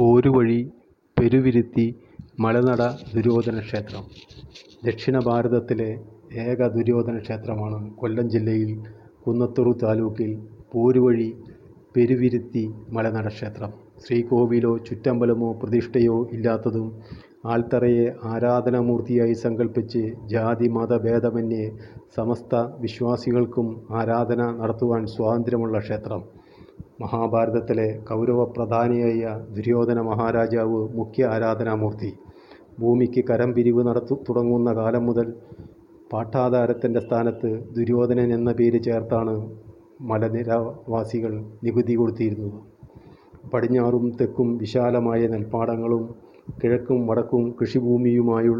പോരുവഴി പെരുവിരുത്തി മലനട ദുര്യോധന ക്ഷേത്രം ദക്ഷിണ ഭാരതത്തിലെ ഏക ദുര്യോധന ക്ഷേത്രമാണ് കൊല്ലം ജില്ലയിൽ കുന്നത്തൂർ താലൂക്കിൽ പോരുവഴി പെരുവിരുത്തി മലനട ക്ഷേത്രം ശ്രീകോവിലോ ചുറ്റമ്പലമോ പ്രതിഷ്ഠയോ ഇല്ലാത്തതും ആൽത്തറയെ ആരാധനാമൂർത്തിയായി സങ്കല്പിച്ച് ജാതി മത ഭേദമന്യേ സമസ്ത വിശ്വാസികൾക്കും ആരാധന നടത്തുവാൻ സ്വാതന്ത്ര്യമുള്ള ക്ഷേത്രം. മഹാഭാരതത്തിലെ കൗരവപ്രധാനിയായ ദുര്യോധന മഹാരാജാവ് മുഖ്യ ആരാധനാമൂർത്തി. ഭൂമിക്ക് കരം പിരിവ് തുടങ്ങുന്ന കാലം മുതൽ പാട്ടാധാരത്തിന്റെ സ്ഥാനത്ത് ദുര്യോധനൻ എന്ന പേര് ചേർത്താണ് മലനിരവാസികൾ നികുതി കൊടുത്തിരുന്നത്. പടിഞ്ഞാറും തെക്കും വിശാലമായ നെൽപ്പാടങ്ങളും കിഴക്കും വടക്കും കൃഷിഭൂമിയുമായുൾ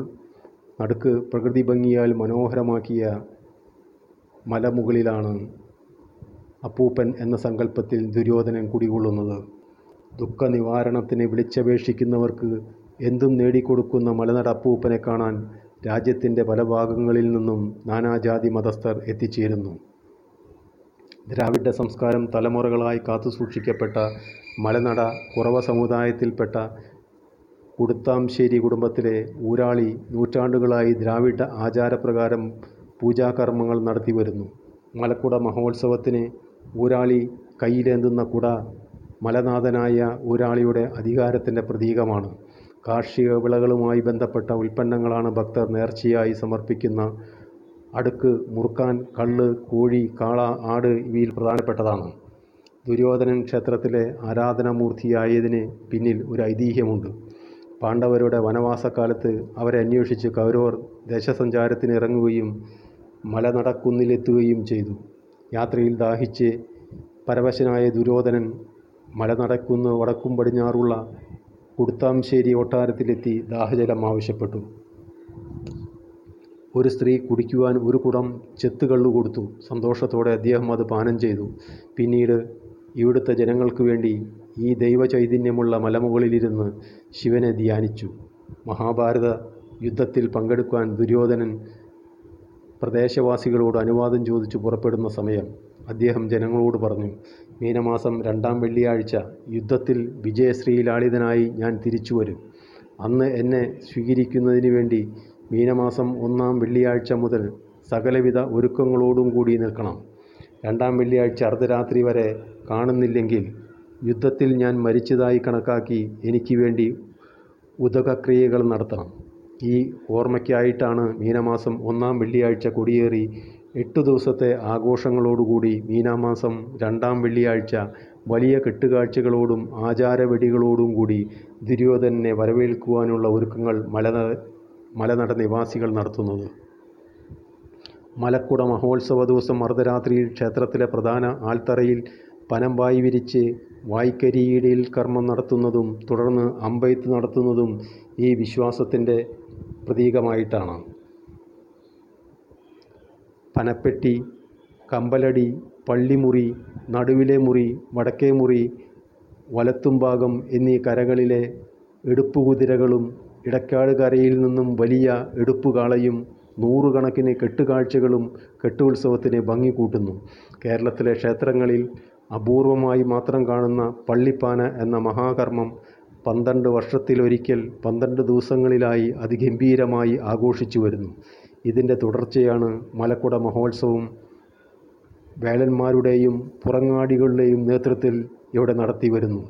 നടുക്ക് പ്രകൃതി ഭംഗിയാൽ മനോഹരമാക്കിയ മലമുകളിലാണ് അപ്പൂപ്പൻ എന്ന സങ്കല്പത്തിൽ ദുര്യോധനൻ കുടികൊള്ളുന്നത്. ദുഃഖനിവാരണത്തിന് വിളിച്ചപേക്ഷിക്കുന്നവർക്ക് എന്തും നേടിക്കൊടുക്കുന്ന മലനട അപ്പൂപ്പനെ കാണാൻ രാജ്യത്തിന്റെ പല ഭാഗങ്ങളിൽ നിന്നും നാനാജാതി മതസ്ഥർ എത്തിച്ചേരുന്നു. ദ്രാവിഡ സംസ്കാരം തലമുറകളായി കാത്തുസൂക്ഷിക്കപ്പെട്ട മലനട കുറവ സമുദായത്തിൽപ്പെട്ട കുടുത്താംശ്ശേരി കുടുംബത്തിലെ ഊരാളി നൂറ്റാണ്ടുകളായി ദ്രാവിഡ ആചാരപ്രകാരം പൂജാകർമ്മങ്ങൾ നടത്തിവരുന്നു. മലക്കുട മഹോത്സവത്തിന് ഊരാളി കയ്യിലേന്തുന്ന കുട മലനാഥനായ ഊരാളിയുടെ അധികാരത്തിന്റെ പ്രതീകമാണ്. കാർഷിക വിളകളുമായി ബന്ധപ്പെട്ട ഉൽപ്പന്നങ്ങളാണ് ഭക്തർ നേർച്ചയായി സമർപ്പിക്കുന്ന അടുക്ക് മുറുക്കാൻ കള്ള് കോഴി കാള ആട് ഇവയിൽ പ്രധാനപ്പെട്ടതാണ്. ദുര്യോധനൻ ക്ഷേത്രത്തിലെ ആരാധനാമൂർത്തിയായതിന് പിന്നിൽ ഒരു ഐതിഹ്യമുണ്ട്. പാണ്ഡവരുടെ വനവാസക്കാലത്ത് അവരെ അന്വേഷിച്ച് കൗരവർ ദേശസഞ്ചാരത്തിന് ഇറങ്ങുകയും മലനടക്കുന്നിലെത്തുകയും ചെയ്തു. യാത്രയിൽ ദാഹിച്ച് പരവശനായ ദുര്യോധനൻ മലനടക്കുന്ന് വടക്കും പടിഞ്ഞാറുള്ള കുടുത്താംശ്ശേരി കൊട്ടാരത്തിലെത്തി ദാഹജലം ആവശ്യപ്പെട്ടു. ഒരു സ്ത്രീ കുടിക്കുവാൻ ഒരു കുടം ചെത്തുകള്ളു കൊടുത്തു. സന്തോഷത്തോടെ അദ്ദേഹം അത് പാനം ചെയ്തു. പിന്നീട് ഇവിടുത്തെ ജനങ്ങൾക്ക് വേണ്ടി ഈ ദൈവചൈതന്യമുള്ള മലമുകളിലിരുന്ന് ശിവനെ ധ്യാനിച്ചു. മഹാഭാരത യുദ്ധത്തിൽ പങ്കെടുക്കാൻ ദുര്യോധനൻ പ്രദേശവാസികളോട് അനുവാദം ചോദിച്ചു പുറപ്പെടുന്ന സമയം അദ്ദേഹം ജനങ്ങളോട് പറഞ്ഞു മീനമാസം രണ്ടാം വെള്ളിയാഴ്ച യുദ്ധത്തിൽ വിജയശ്രീലാളിതനായി ഞാൻ തിരിച്ചു വരും. അന്ന് എന്നെ സ്വീകരിക്കുന്നതിന് വേണ്ടി മീനമാസം ഒന്നാം വെള്ളിയാഴ്ച മുതൽ സകലവിധ ഒരുക്കങ്ങളോടും കൂടി നിൽക്കണം. രണ്ടാം വെള്ളിയാഴ്ച അർദ്ധരാത്രി വരെ കാണുന്നില്ലെങ്കിൽ യുദ്ധത്തിൽ ഞാൻ മരിച്ചതായി കണക്കാക്കി എനിക്ക് വേണ്ടി ഉദകക്രിയകൾ നടത്തണം. ഈ ഓർമ്മയ്ക്കായിട്ടാണ് മീനമാസം ഒന്നാം വെള്ളിയാഴ്ച കൊടിയേറി എട്ട് ദിവസത്തെ ആഘോഷങ്ങളോടുകൂടി മീനമാസം രണ്ടാം വെള്ളിയാഴ്ച വലിയ കെട്ടുകാഴ്ചകളോടും ആചാരവെടികളോടും കൂടി ദുര്യോധനനെ വരവേൽക്കുവാനുള്ള ഒരുക്കങ്ങൾ മലന മലനട നിവാസികൾ നടത്തുന്നത്. മലക്കുട മഹോത്സവ ദിവസം അർദ്ധരാത്രിയിൽ ക്ഷേത്രത്തിലെ പ്രധാന ആൽത്തറയിൽ പനമ്പായി വിരിച്ച് വായ്ക്കരിയിടയിൽ കർമ്മം നടത്തുന്നതും തുടർന്ന് അമ്പെയ്ത്ത് നടത്തുന്നതും ഈ വിശ്വാസത്തിന്റെ പ്രതീകമായിട്ടാണ്. പനപ്പെട്ടി കമ്പലടി പള്ളിമുറി നടുവിലെ മുറി വടക്കേ മുറി വലത്തുംഭാഗം എന്നീ കരകളിലെ എടുപ്പുകുതിരകളും ഇടക്കാട് കരയിൽ നിന്നും വലിയ എടുപ്പുകാളയും നൂറുകണക്കിന് കെട്ടുകാഴ്ചകളും കെട്ടുത്സവത്തിന് ഭംഗി കൂട്ടുന്നു കേരളത്തിലെ ക്ഷേത്രങ്ങളിൽ അപൂർവമായി മാത്രം കാണുന്ന പള്ളിപ്പാന എന്ന മഹാകർമ്മം പന്ത്രണ്ട് വർഷത്തിലൊരിക്കൽ പന്ത്രണ്ട് ദിവസങ്ങളിലായി അതിഗംഭീരമായി ആഘോഷിച്ചു വരുന്നു. ഇതിന്റെ തുടർച്ചയാണ് മലക്കുട മഹോത്സവം വേലന്മാരുടെയും പുറങ്ങാടികളുടെയും നേതൃത്വത്തിൽ ഇവിടെ നടത്തി വരുന്നു.